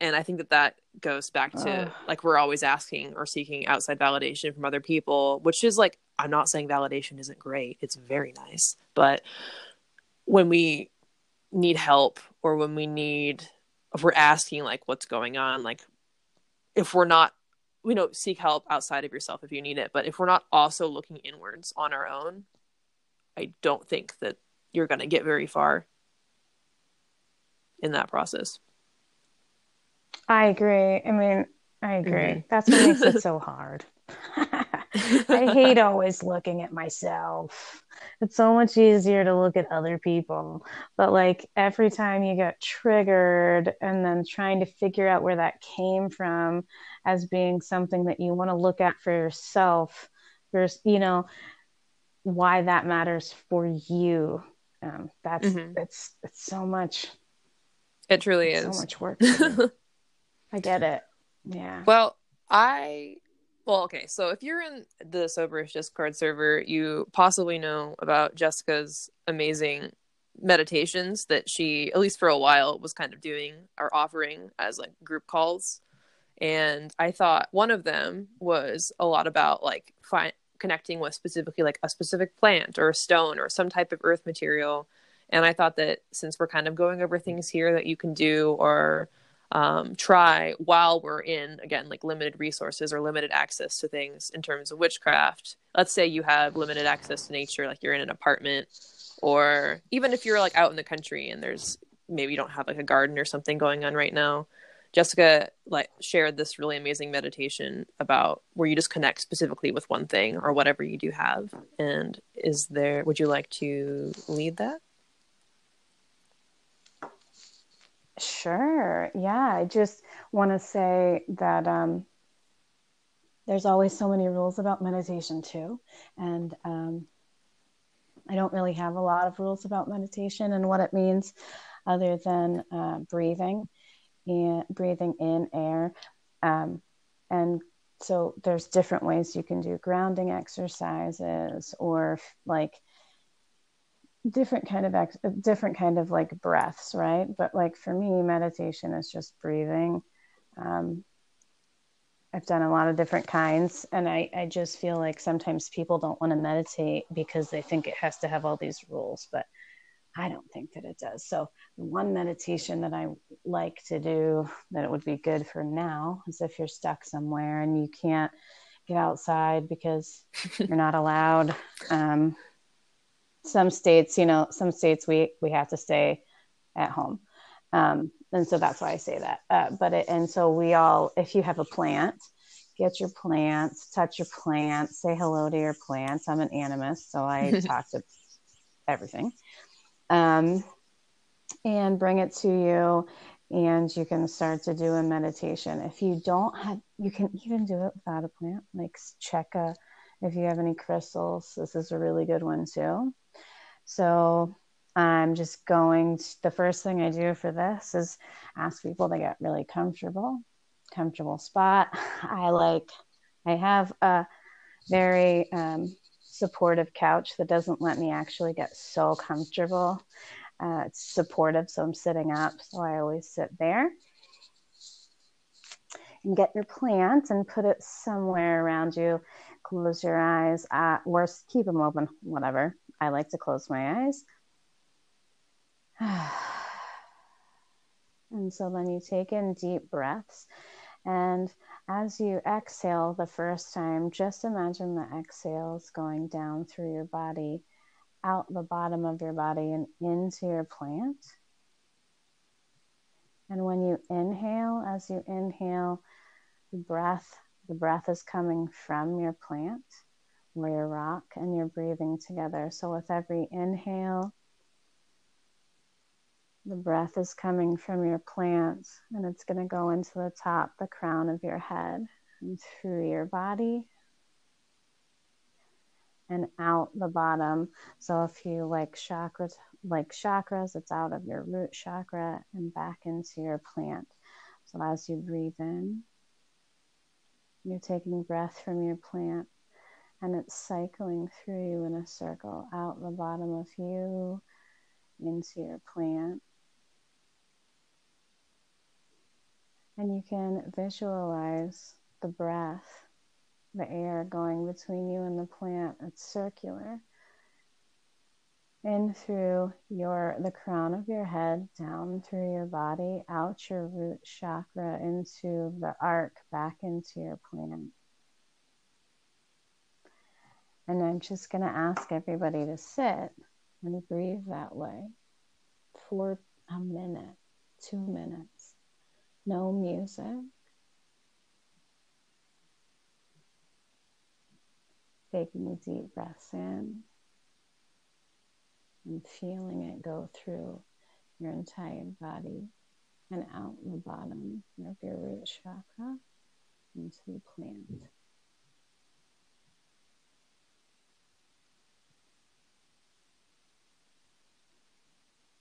and I think that that goes back to like we're always asking or seeking outside validation from other people, which is like, I'm not saying validation isn't great. It's very nice. But when we need help or when we need if we're asking like what's going on like if we're not you know seek help outside of yourself if you need it but if we're not also looking inwards on our own i don't think that you're going to get very far in that process. I agree. I mean i agree. Mm-hmm. that's what makes it so hard I hate always looking at myself. It's so much easier to look at other people. But like every time you get triggered and then trying to figure out where that came from as being something that you want to look at for yourself, there's, you know, why that matters for you. Um, that's mm-hmm. it's it's so much. It truly is so much work. I get it. Yeah. Well, I well, okay. So if you're in the Soberish Discord server, you possibly know about Jessica's amazing meditations that she, at least for a while, was kind of doing or offering as like group calls. And I thought one of them was a lot about like fi- connecting with specifically like a specific plant or a stone or some type of earth material. And I thought that since we're kind of going over things here that you can do or um, try while we're in again like limited resources or limited access to things in terms of witchcraft. Let's say you have limited access to nature like you're in an apartment or even if you're like out in the country and there's maybe you don't have like a garden or something going on right now. Jessica like shared this really amazing meditation about where you just connect specifically with one thing or whatever you do have. And is there would you like to lead that Sure. Yeah. I just want to say that um, there's always so many rules about meditation, too. And um, I don't really have a lot of rules about meditation and what it means other than uh, breathing and breathing in air. Um, and so there's different ways you can do grounding exercises or like different kind of ex- different kind of like breaths right? But like for me meditation is just breathing. Um, i've done a lot of different kinds and I, I just feel like sometimes people don't want to meditate because they think it has to have all these rules but i don't think that it does. So one meditation that i like to do that it would be good for now is if you're stuck somewhere and you can't get outside because you're not allowed um, some states, you know, some states we we have to stay at home, um, and so that's why I say that. Uh, but it, and so we all, if you have a plant, get your plants, touch your plants, say hello to your plants. I'm an animist, so I talk to everything, um, and bring it to you. And you can start to do a meditation. If you don't have, you can even do it without a plant. Like check a, if you have any crystals, this is a really good one too so I'm just going, to, the first thing I do for this is ask people to get really comfortable, comfortable spot. I like, I have a very um, supportive couch that doesn't let me actually get so comfortable. Uh, it's supportive, so I'm sitting up, so I always sit there. And get your plant and put it somewhere around you. Close your eyes, uh, or keep them open, whatever I like to close my eyes. and so then you take in deep breaths. And as you exhale the first time, just imagine the exhales going down through your body, out the bottom of your body, and into your plant. And when you inhale, as you inhale, the breath, the breath is coming from your plant where your rock and you're breathing together. So, with every inhale, the breath is coming from your plant and it's going to go into the top, the crown of your head, and through your body and out the bottom. So, if you like chakras, like chakras, it's out of your root chakra and back into your plant. So, as you breathe in, you're taking breath from your plant and it's cycling through you in a circle out the bottom of you into your plant. And you can visualize the breath, the air going between you and the plant. It's circular. In through your the crown of your head, down through your body, out your root chakra into the arc, back into your plant. And I'm just going to ask everybody to sit and breathe that way for a minute, two minutes. No music. Taking a deep breaths in and feeling it go through your entire body and out the bottom of your root chakra into the plant.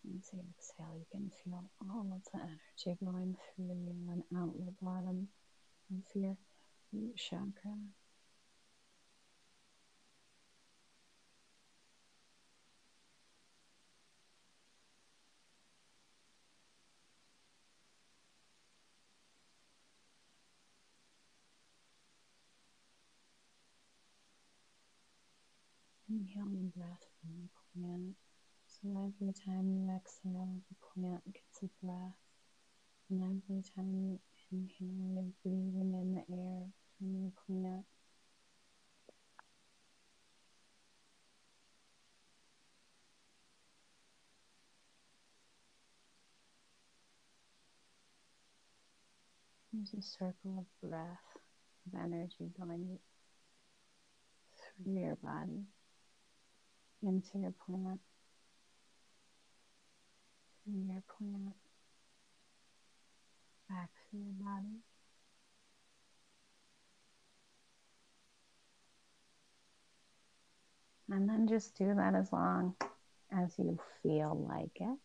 As you exhale, you can feel oh, all of the energy going through you and out your bottom of your root chakra. Inhaling breath from the plant. Every time you exhale, the plant gets a breath. And every time you inhale, you're breathing in the air from your plant. There's a circle of breath, of energy going through your body, into your plant, through your plant, back to your body. And then just do that as long as you feel like it.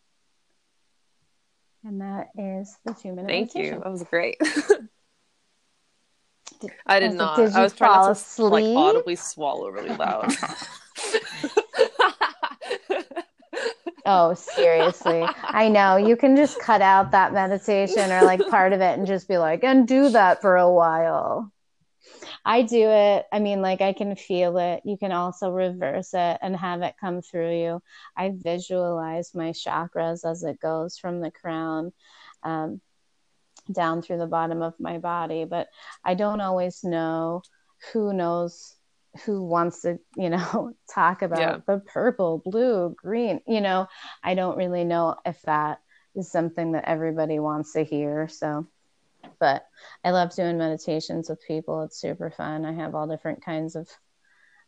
And that is the two minute Thank meditation. you. That was great. Did- I did was not. did I was trying fall not to like asleep? audibly swallow really loud. Oh, seriously. I know. You can just cut out that meditation or like part of it and just be like, and do that for a while. I do it. I mean, like, I can feel it. You can also reverse it and have it come through you. I visualize my chakras as it goes from the crown um, down through the bottom of my body, but I don't always know who knows who wants to, you know, talk about Yeah. the purple, blue, green. You know, I don't really know if that is something that everybody wants to hear. So, but I love doing meditations with people. It's super fun. I have all different kinds of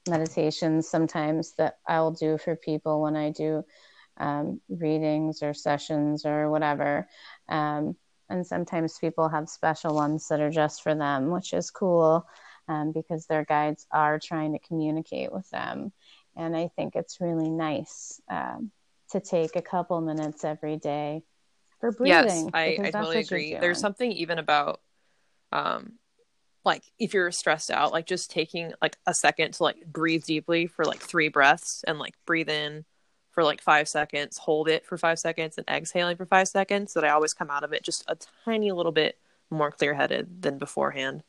meditations sometimes that I'll do for people when I do um, readings or sessions or whatever. Um, and sometimes people have special ones that are just for them, which is cool um, because their guides are trying to communicate with them. And I think it's really nice um, to take a couple minutes every day for breathing. yes, I, I totally agree. There's something even about um like if you're stressed out, like just taking like a second to like breathe deeply for like three breaths and like breathe in for like five seconds, hold it for five seconds, and exhaling for five seconds. So that I always come out of it just a tiny little bit more clear headed than beforehand.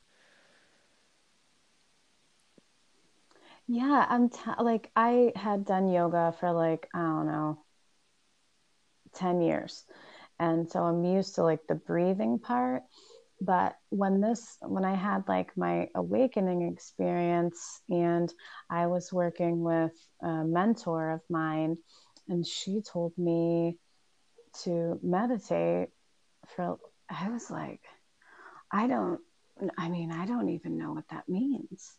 Yeah, I'm t- like I had done yoga for like I don't know 10 years. And so I'm used to like the breathing part, but when this when I had like my awakening experience and I was working with a mentor of mine and she told me to meditate for I was like I don't I mean I don't even know what that means.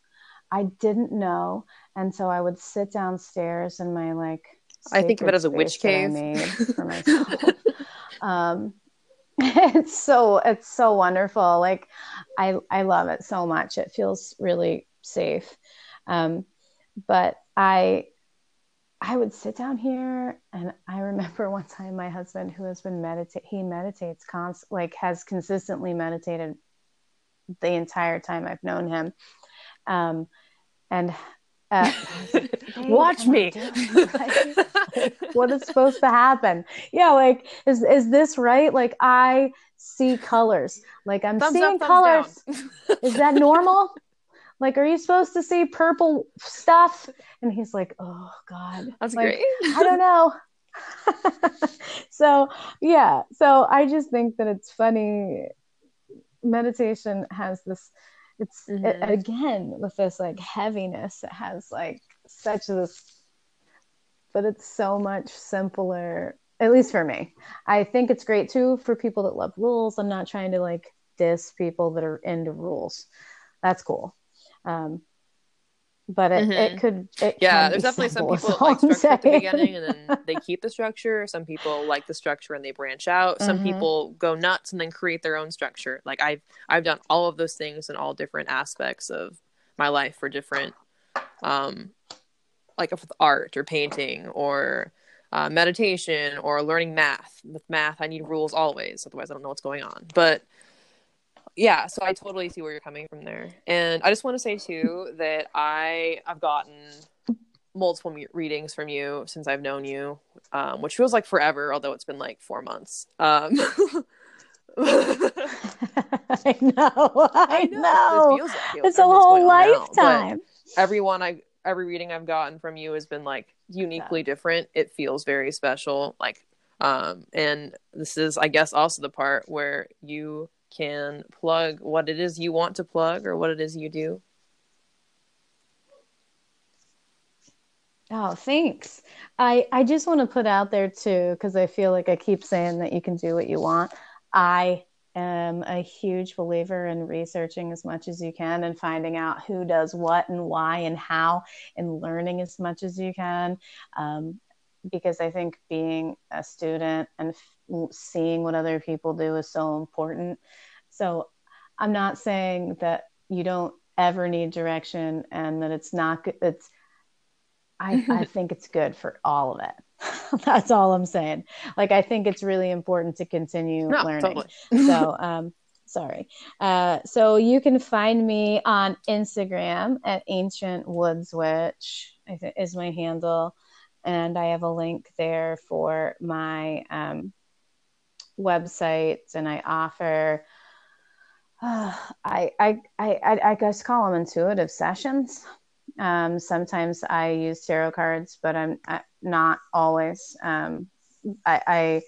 I didn't know. And so I would sit downstairs in my like I think of it as a witch cave. for myself. um, it's so it's so wonderful. Like I I love it so much. It feels really safe. Um, but I I would sit down here and I remember one time my husband who has been meditate he meditates const like has consistently meditated the entire time I've known him. Um, and uh, like, "Babe, Watch me. doing it right?" Like, what is supposed to happen? Yeah, like is is this right? Like I see colors. Like I'm thumbs seeing up, colors. Is that normal? Like, are you supposed to see purple stuff? And he's like, Oh God. That's Like, great. I don't know. so yeah, so I just think that it's funny. Meditation has this. It's it, Mhm. again with this like heaviness. It has like such this, but it's so much simpler. At least for me, I think it's great too for people that love rules. I'm not trying to like diss people that are into rules. That's cool. Um, but it, it Mhm. could it Yeah, there's definitely some people that like structure at the beginning and then they keep the structure. Some people like the structure and they branch out. Some Mhm. people go nuts and then create their own structure. Like I've I've done all of those things in all different aspects of my life for different um like with art or painting or uh, meditation or learning math. With math, I need rules always, otherwise I don't know what's going on. But yeah, so I totally see where you're coming from there. And I just want to say too that I I've gotten multiple readings from you since I've known you, um, which feels like forever, although it's been like four months. Um, I know. I, know. It feels like it, It's a whole now, lifetime. everyone I every reading I've gotten from you has been like uniquely different. It feels very special. Like Um, and this is, I guess, also the part where you can plug what it is you want to plug or what it is you do. Oh, thanks. I I just want to put out there too because I feel like I keep saying that you can do what you want. I am a huge believer in researching as much as you can and finding out who does what and why and how and learning as much as you can. Um, because I think being a student and seeing what other people do is so important. So I'm not saying that you don't ever need direction and that it's not good. It's I, I think it's good for all of it. That's all I'm saying. Like, I think it's really important to continue no, learning. Totally. so, um, sorry. Uh, so you can find me on Instagram at Ancient Woods Witch. I think is my handle, and I have a link there for my um, website, and I offer. Uh, I, I I I guess call them intuitive sessions. Um, sometimes I use tarot cards, but I'm not always. Um, I, I,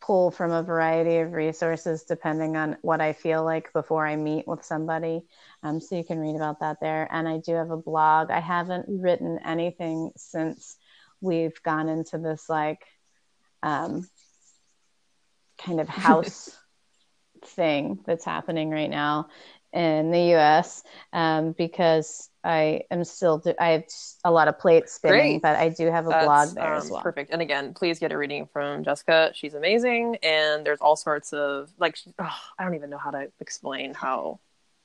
pull from a variety of resources depending on what I feel like before I meet with somebody. Um, so you can read about that there. And I do have a blog. I haven't written anything since we've gone into this like um, kind of house thing that's happening right now in the U.S. Um, because I am still do- I have a lot of plates spinning, Great. but I do have a That's, blog there um, as well. Perfect. And again, please get a reading from Jessica. She's amazing, and there's all sorts of like oh, I don't even know how to explain how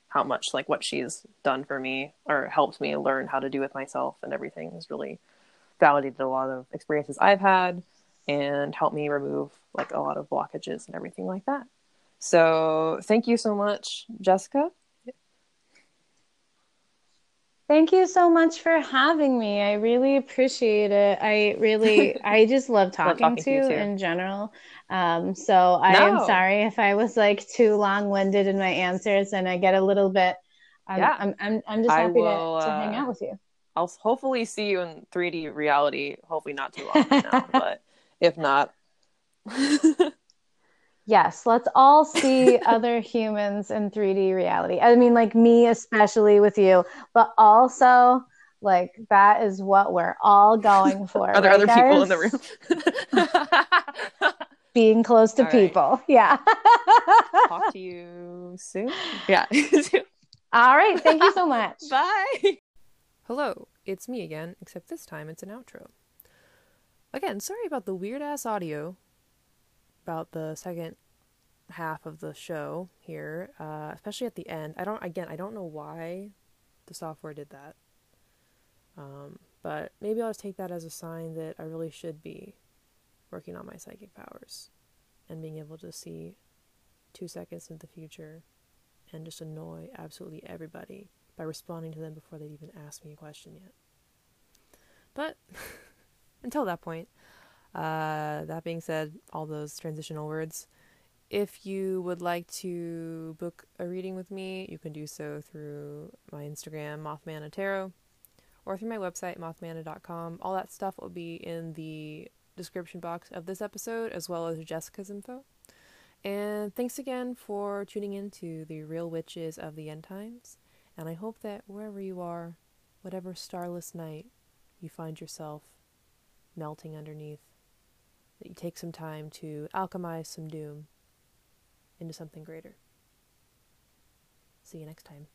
how much like what she's done for me or helped me learn how to do with myself and everything has really validated a lot of experiences I've had and helped me remove like a lot of blockages and everything like that. So thank you so much, Jessica. Thank you so much for having me. I really appreciate it. I really, I just love talking, love talking to, you in general. Um, so I no. am sorry if I was like too long winded in my answers and I get a little bit. I'm, yeah. I'm, I'm, I'm just happy will, to, to uh, hang out with you. I'll hopefully see you in 3D reality. Hopefully not too long now, but if not. Yes, let's all see other humans in 3D reality. I mean, like me, especially with you, but also like that is what we're all going for. Are there right, other guys? people in the room? Being close to all people. Right. Yeah. Talk to you soon. Yeah. all right. Thank you so much. Bye. Hello, it's me again, except this time it's an outro. Again, sorry about the weird ass audio about the second half of the show here, uh, especially at the end. I don't, again, I don't know why the software did that. Um, but maybe I'll just take that as a sign that I really should be working on my psychic powers and being able to see two seconds into the future and just annoy absolutely everybody by responding to them before they'd even ask me a question yet. But until that point, uh, that being said, all those transitional words. If you would like to book a reading with me, you can do so through my Instagram, Mothmana Tarot, or through my website, mothmana.com. All that stuff will be in the description box of this episode, as well as Jessica's info. And thanks again for tuning in to the Real Witches of the End Times. And I hope that wherever you are, whatever starless night you find yourself melting underneath, that you take some time to alchemize some doom into something greater. See you next time.